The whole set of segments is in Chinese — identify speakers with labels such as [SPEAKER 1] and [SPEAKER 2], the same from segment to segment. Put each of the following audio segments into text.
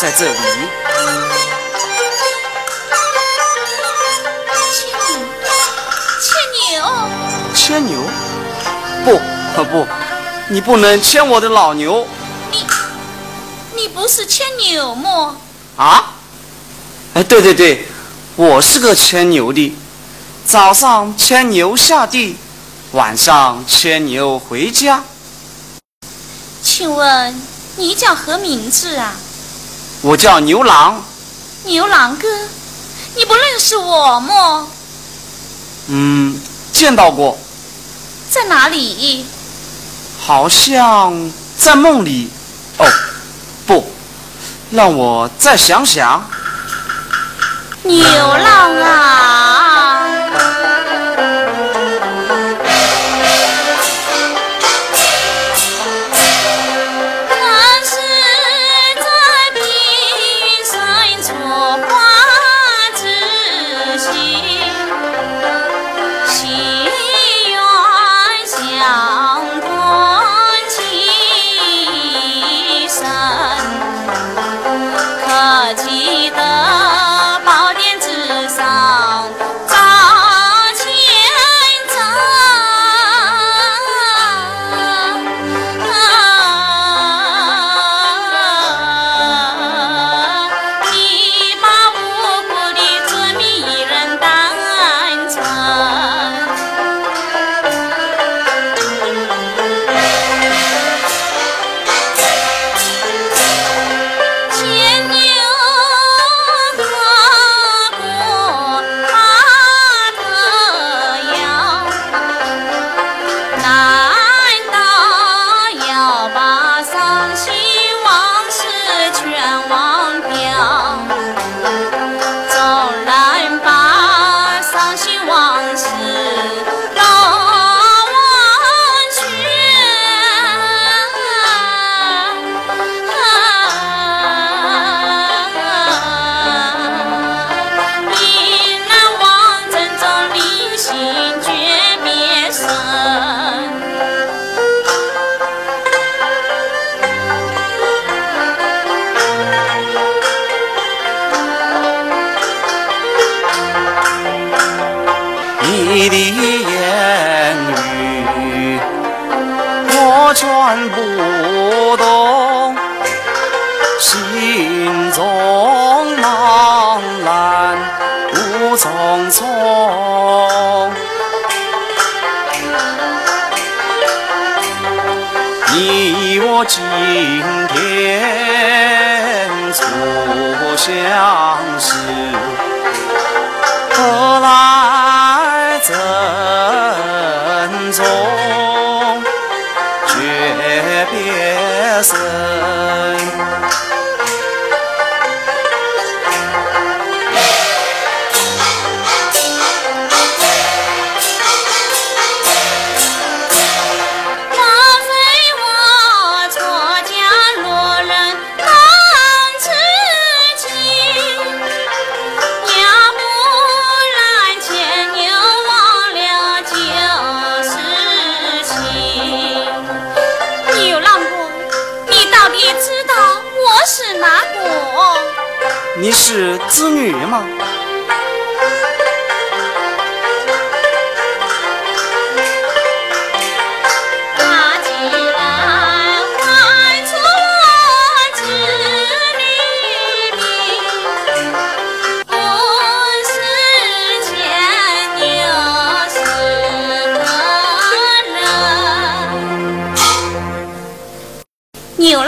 [SPEAKER 1] 在这里。
[SPEAKER 2] 牵牛，
[SPEAKER 1] 牵牛，牵牛，不，不，你不能牵我的老牛。
[SPEAKER 2] 你，你不是牵牛么？
[SPEAKER 1] 啊？哎，对对对，我是个牵牛的。早上牵牛下地，晚上牵牛回家。
[SPEAKER 2] 请问你叫何名字啊？
[SPEAKER 1] 我叫牛郎。
[SPEAKER 2] 牛郎哥，你不认识我么？
[SPEAKER 1] 嗯，见到过。
[SPEAKER 2] 在哪里？
[SPEAKER 1] 好像在梦里。哦，不，让我再想想。
[SPEAKER 2] 牛郎啊！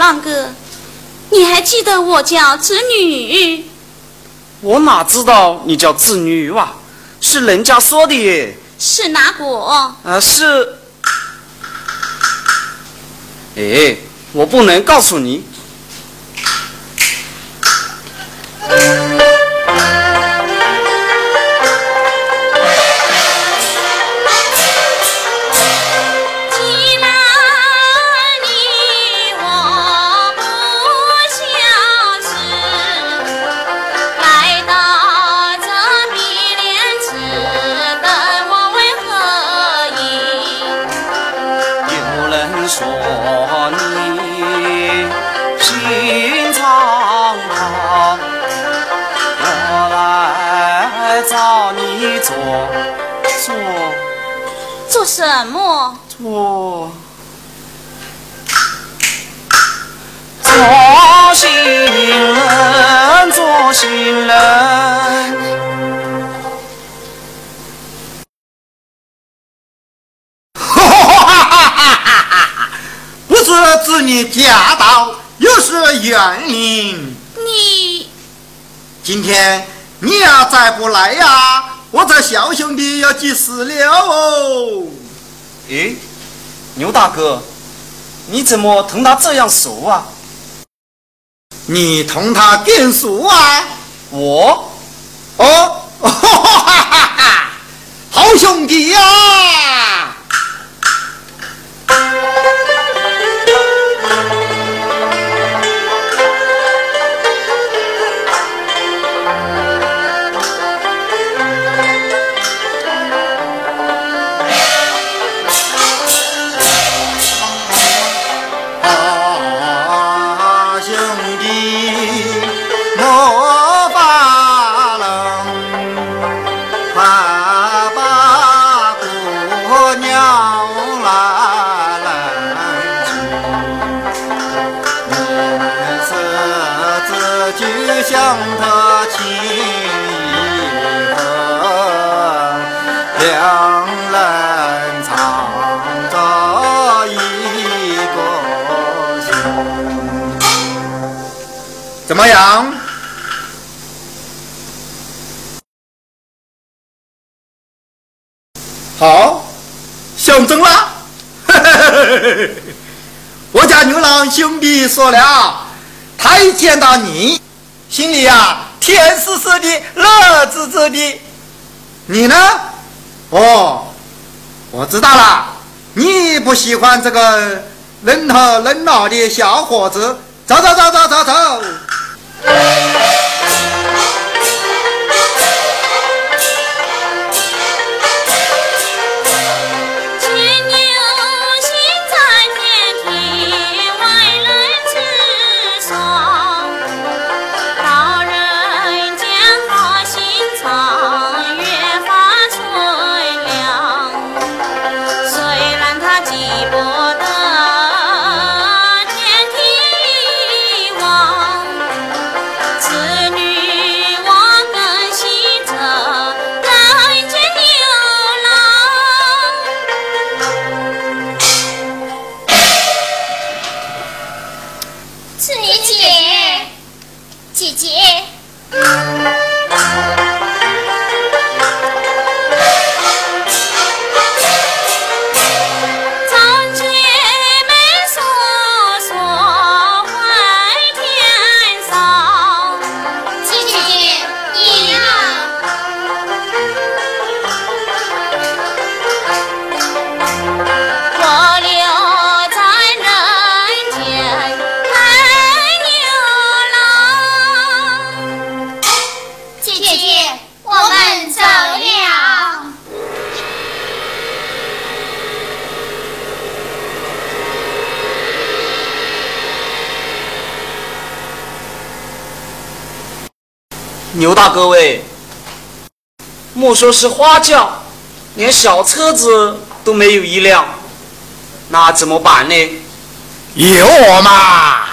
[SPEAKER 2] 牛郎哥，你还记得我叫织女？
[SPEAKER 1] 我哪知道你叫织女哇？是人家说的耶。
[SPEAKER 2] 是哪国？
[SPEAKER 1] 啊，是。哎，我不能告诉你
[SPEAKER 2] 什么？
[SPEAKER 1] 做做新人，做新人。
[SPEAKER 3] 不是子女驾到，又是园林。
[SPEAKER 2] 你
[SPEAKER 3] 今天你要再不来呀，我这小兄弟要急死了哦！
[SPEAKER 1] 诶，牛大哥，你怎么同他这样熟啊？
[SPEAKER 3] 你同他更熟啊？
[SPEAKER 1] 我？
[SPEAKER 3] 哦，哈哈哈哈！好兄弟呀！啊，想中了。我家牛郎兄弟说了，他一见到你，心里呀甜丝丝的，乐滋滋的。你呢？哦，我知道了，你不喜欢这个冷头冷脑的小伙子。走走走走走走。
[SPEAKER 1] 刘大哥喂，莫说是花轿，连小车子都没有一辆，那怎么办呢？
[SPEAKER 3] 有我嘛？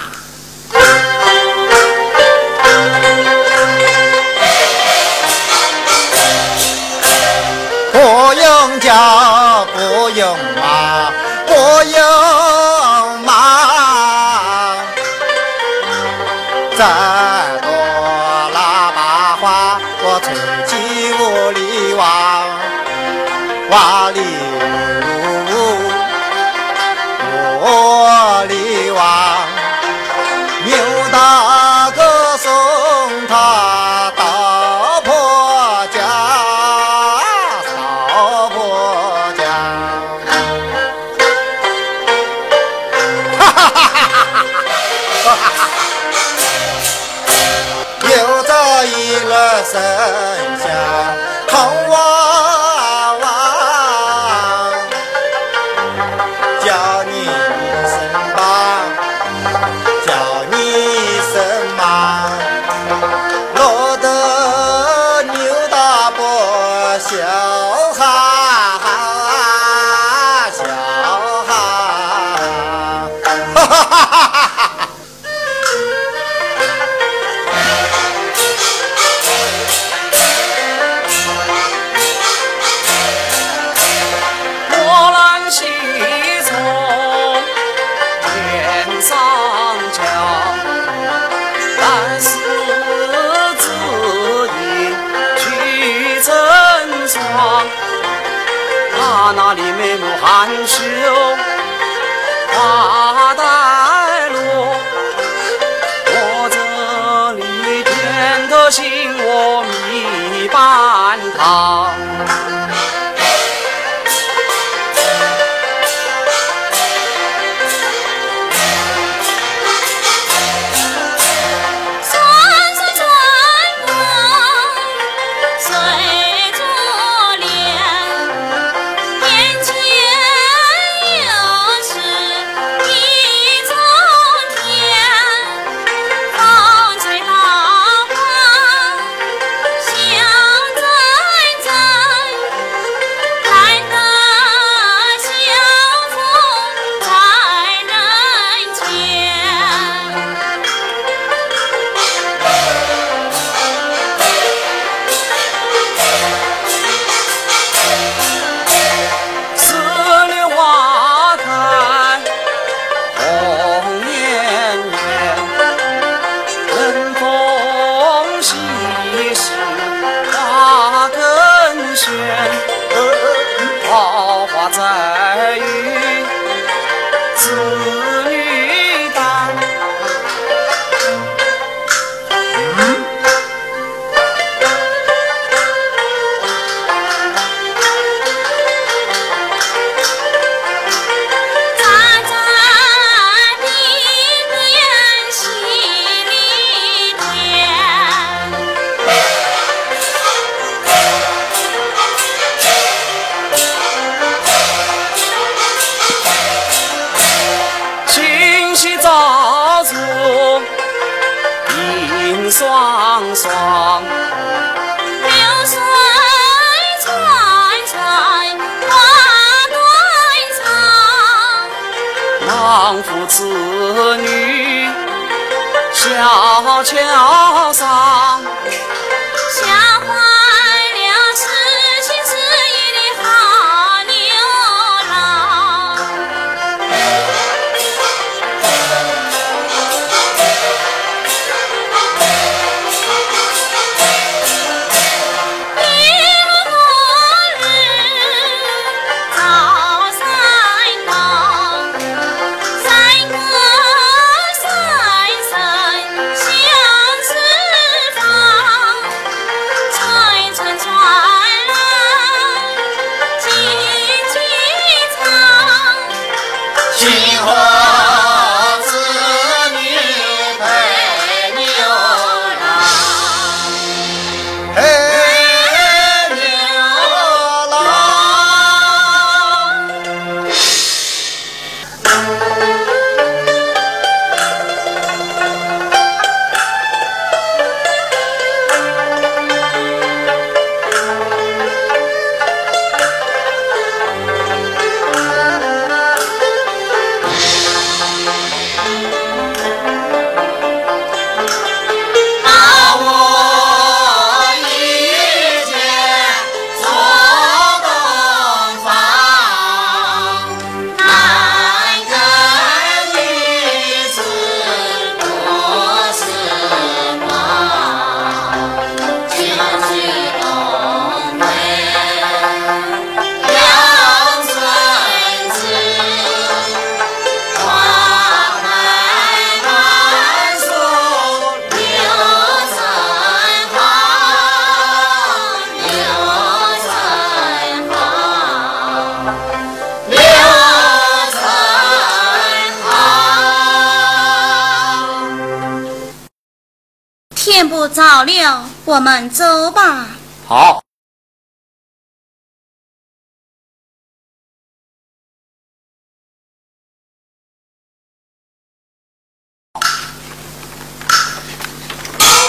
[SPEAKER 4] 早了，我们走吧。
[SPEAKER 1] 好。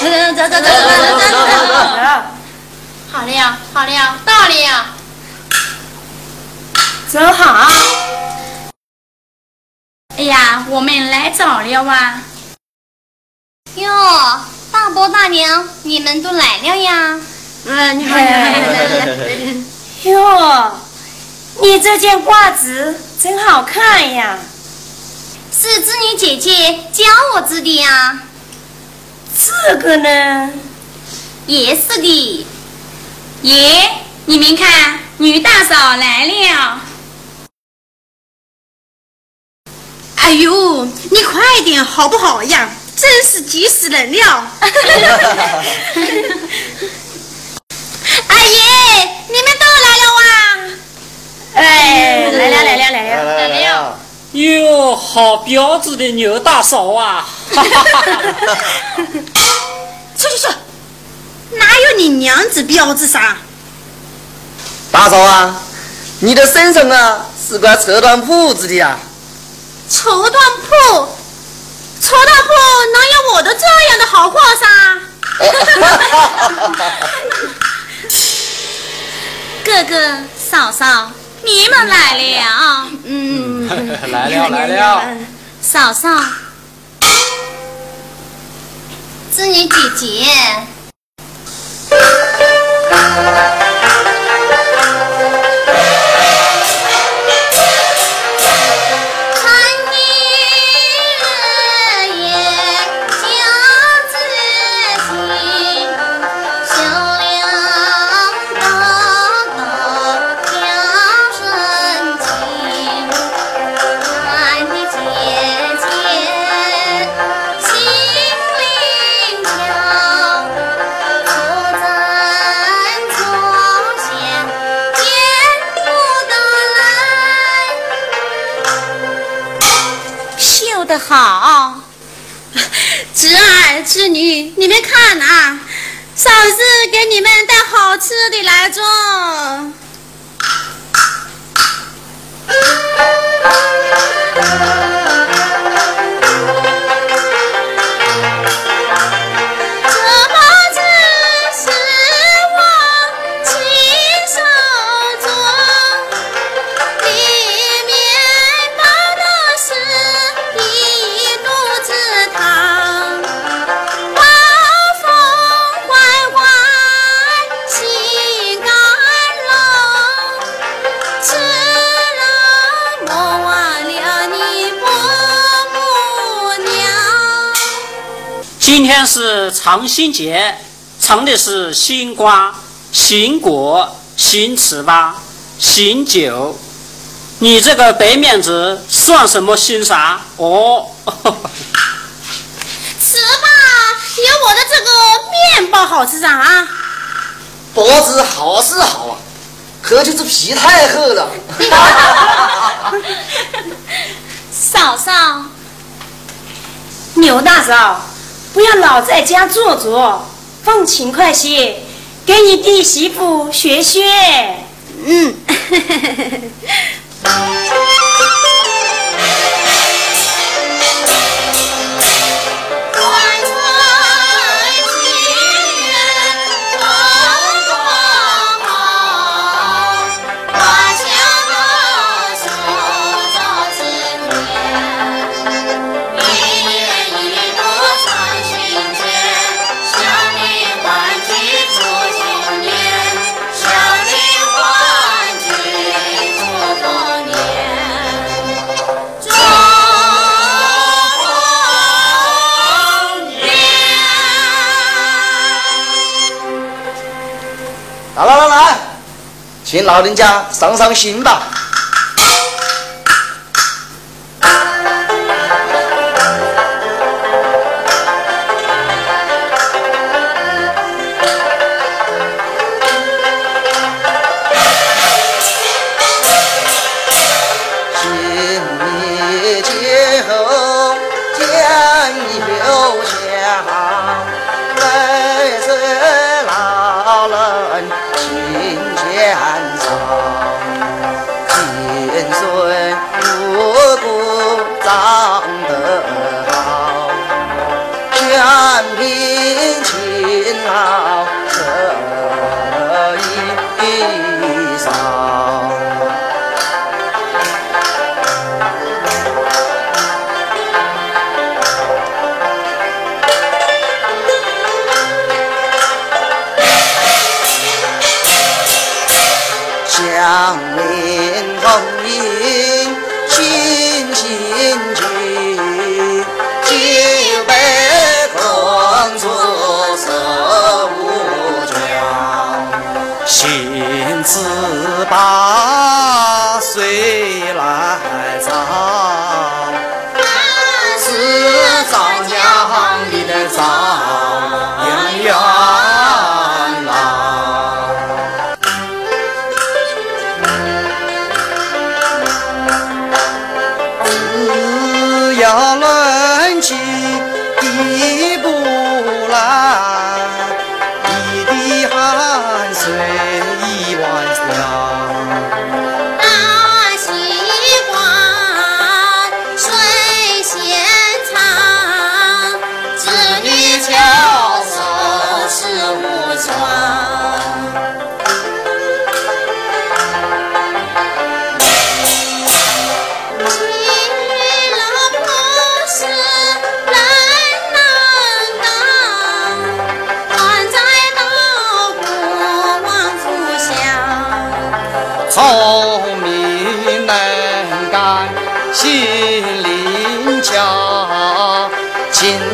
[SPEAKER 4] 走走走走走走走。好了好了，到了。
[SPEAKER 5] 走好。
[SPEAKER 4] 哎呀，我们来早了哇。哟。大伯大娘，你们都来了呀！
[SPEAKER 5] 嗯，你好，你好，来哟，你这件褂子真好看呀！
[SPEAKER 4] 是织女姐姐教我织的呀。
[SPEAKER 5] 这个呢？
[SPEAKER 4] 也是的。耶，你们看，女大嫂来了。
[SPEAKER 5] 哎呦，你快点好不好呀？真是急死人了！
[SPEAKER 2] 阿姨，你们都来了哇？
[SPEAKER 5] 哎，来了来了来了
[SPEAKER 2] 来了！
[SPEAKER 6] 哟，好标致的牛大嫂啊！
[SPEAKER 5] 出去去，哪有你娘子标致啥？
[SPEAKER 7] 大嫂啊，你的身上啊是块绸缎铺子的呀。
[SPEAKER 5] 绸缎铺，绸缎铺哪有我的这样的好货
[SPEAKER 7] 噻？
[SPEAKER 2] 哥哥嫂嫂，你们来了。
[SPEAKER 5] 嗯，
[SPEAKER 6] 来了来了。
[SPEAKER 2] 嫂嫂，子女姐姐。
[SPEAKER 5] 做得好，侄儿侄女，你们看啊，嫂子给你们带好吃的来着。
[SPEAKER 6] 今天是长新节，尝的是新瓜、新果、新糍粑、新酒。你这个白面子算什么新啥？哦，糍
[SPEAKER 5] 粑有我的这个面包好吃啊！
[SPEAKER 7] 包子好是好啊，可就是皮太厚了。
[SPEAKER 2] 嫂嫂，
[SPEAKER 5] 牛大嫂。不要老在家坐坐，放勤快些，给你弟媳妇学学。嗯。
[SPEAKER 7] 请老人家上上心吧。
[SPEAKER 8] さ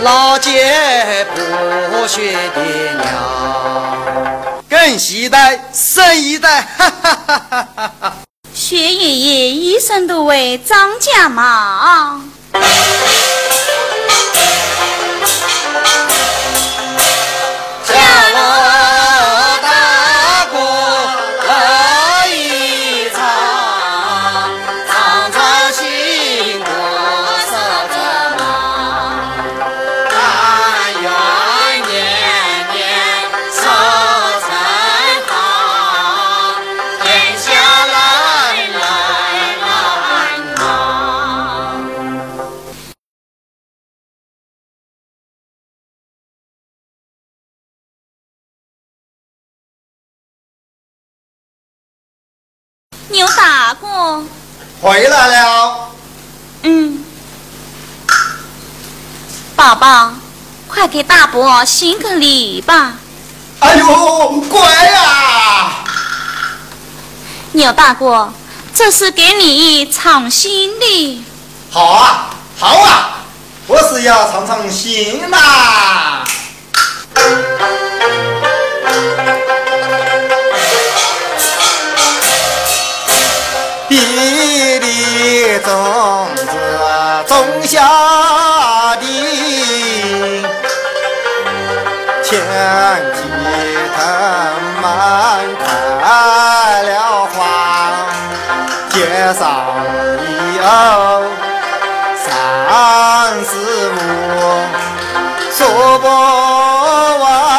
[SPEAKER 3] 老姐不学爹娘，更期待生一代。哈哈哈哈哈哈！
[SPEAKER 2] 薛爷爷一生都为张家忙。
[SPEAKER 3] 回来了。
[SPEAKER 2] 嗯，宝宝，快给大伯行个礼吧。
[SPEAKER 3] 哎呦，乖呀！
[SPEAKER 2] 牛大哥，这是给你尝新的。
[SPEAKER 3] 好啊，好啊，我是要尝尝新呐。地里种子种下的，天际藤蔓开了花，街上有三四五，说不完。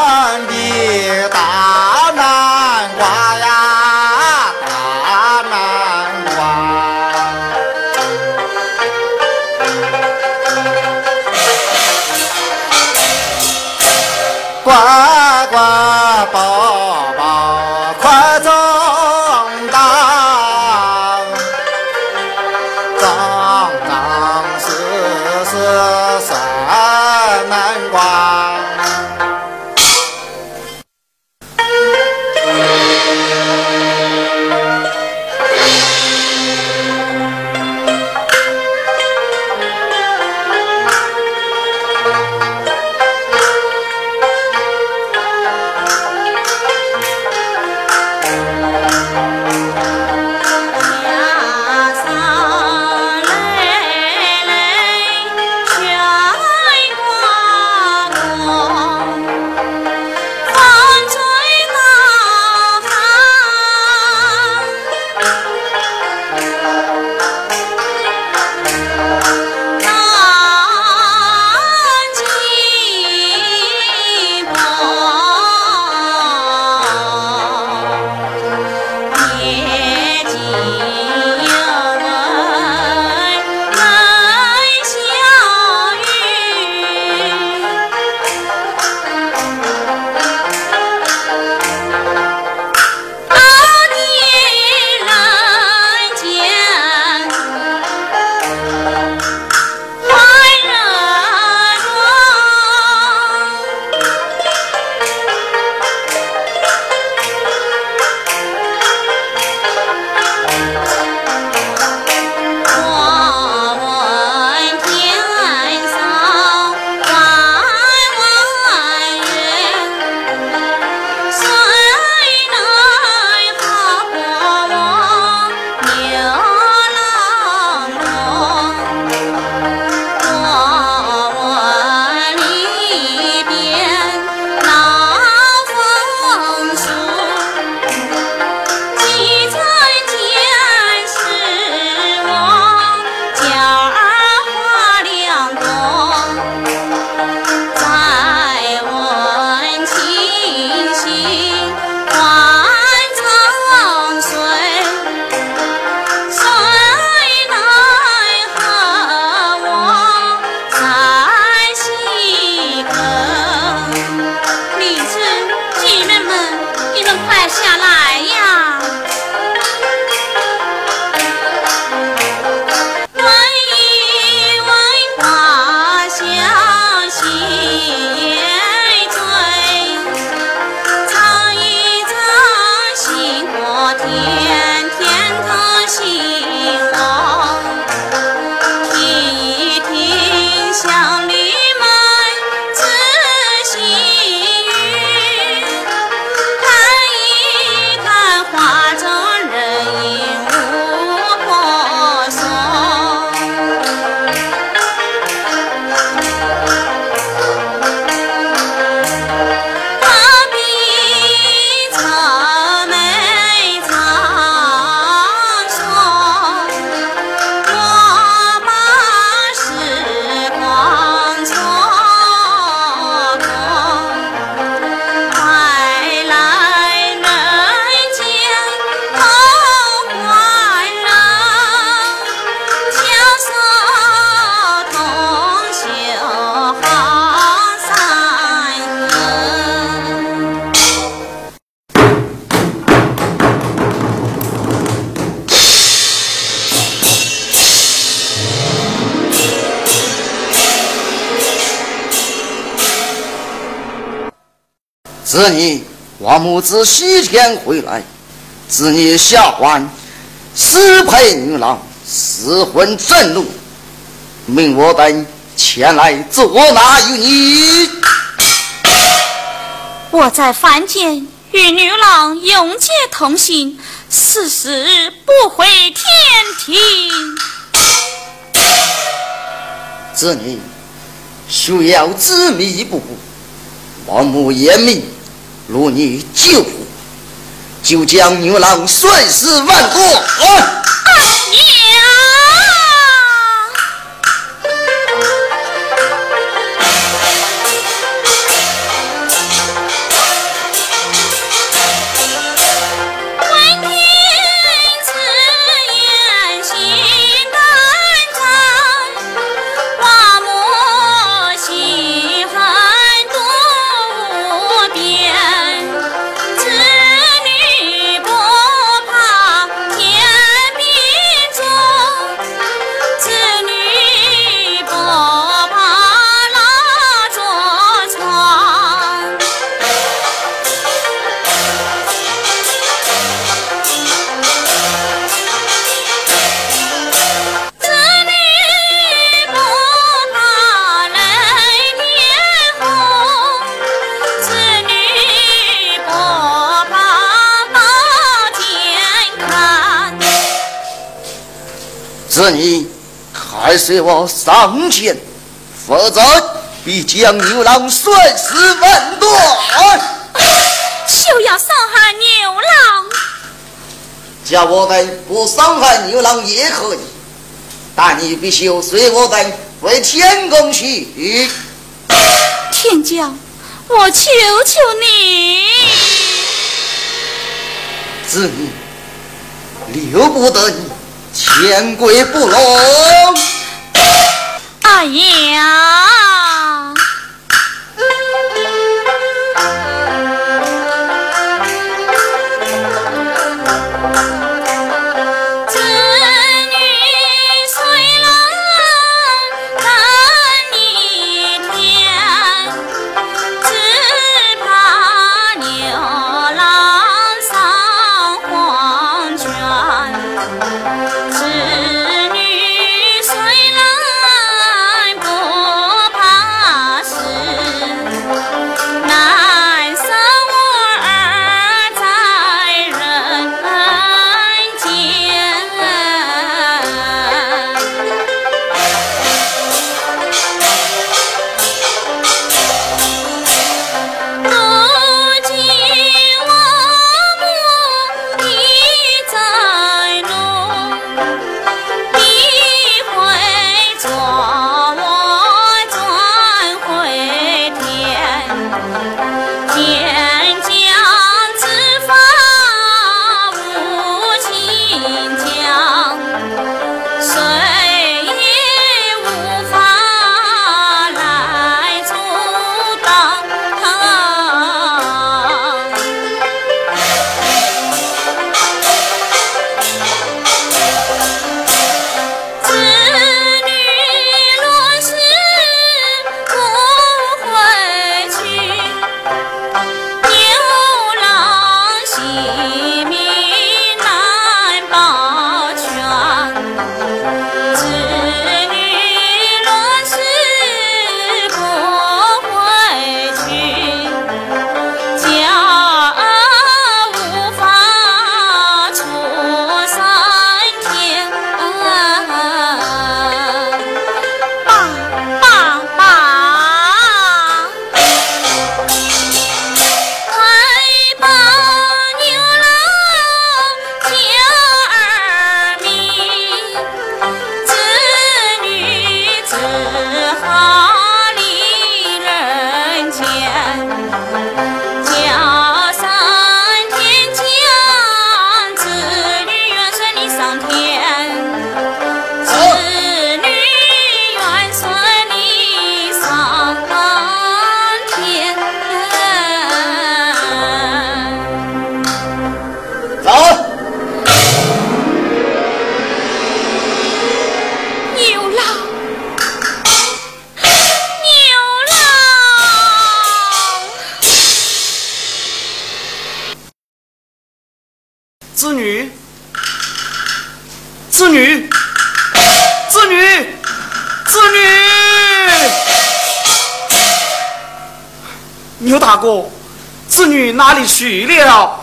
[SPEAKER 7] 子你王母自西天回来，子你下凡，私配女郎，失魂震怒，命我等前来捉拿于你。
[SPEAKER 2] 我在凡间与女郎永结同心，誓死不回天庭。
[SPEAKER 7] 子女需要执迷不悟，王母严命，如你救护，就将牛郎碎尸万段。随我上前，否则必将牛郎碎尸万段。
[SPEAKER 2] 休要伤害牛郎！
[SPEAKER 7] 叫我等不伤害牛郎也可以，但你必须随我等回天宫去。
[SPEAKER 2] 天将，我求求你！
[SPEAKER 7] 子女，留不得你。千鬼不容！
[SPEAKER 2] 哎呀！
[SPEAKER 1] 去了？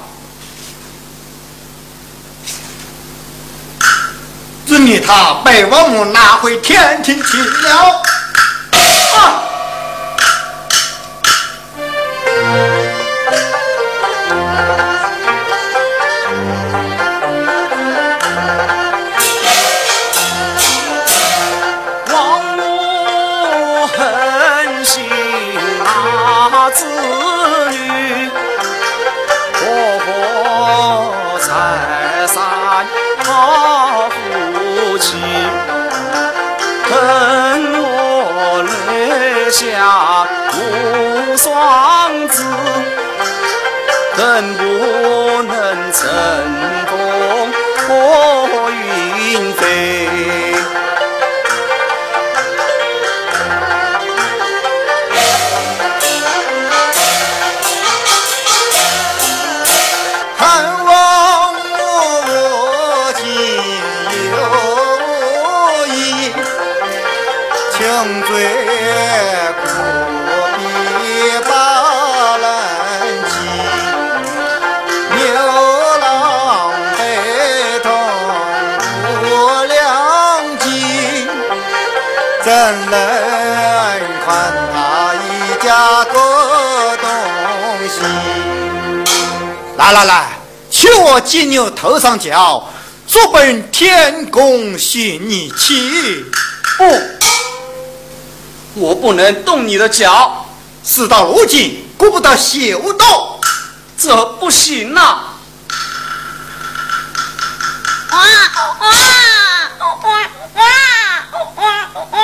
[SPEAKER 3] 织女她被我们拿回天庭去了。无双子更不能成来来来，取我金牛头上轿，速奔天宫寻你去。
[SPEAKER 1] 不，我不能动你的脚。
[SPEAKER 3] 事到如今，顾不得秀逗，
[SPEAKER 1] 这不行呐啊！
[SPEAKER 2] 哇哇哇哇哇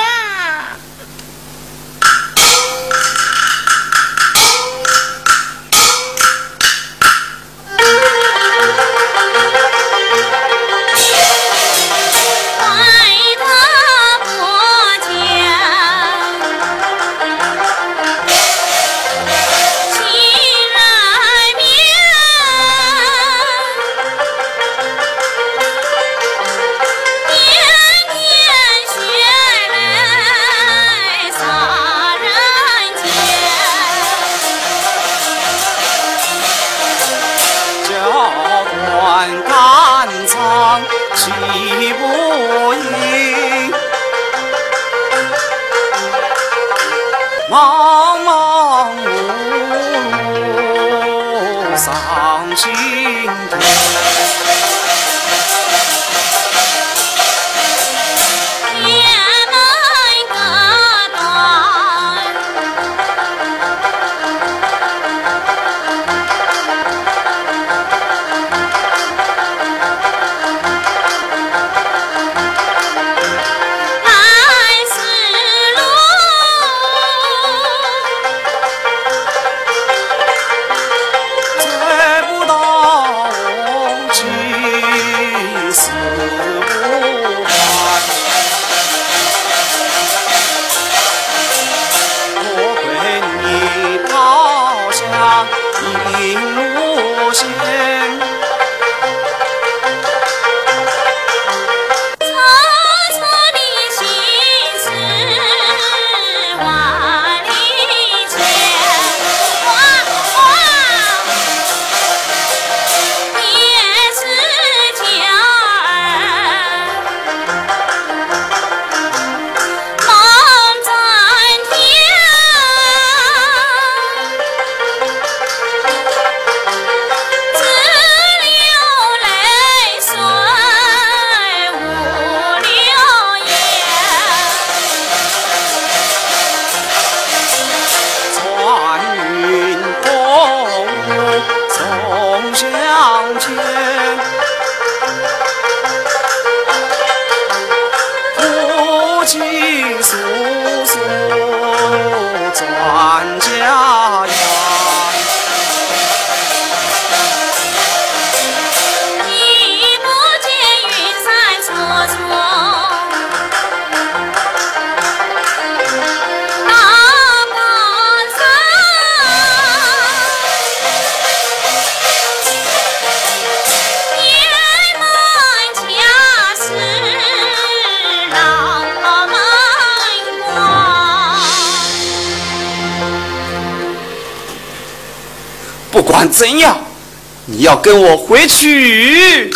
[SPEAKER 1] 不管怎样你要跟我回去。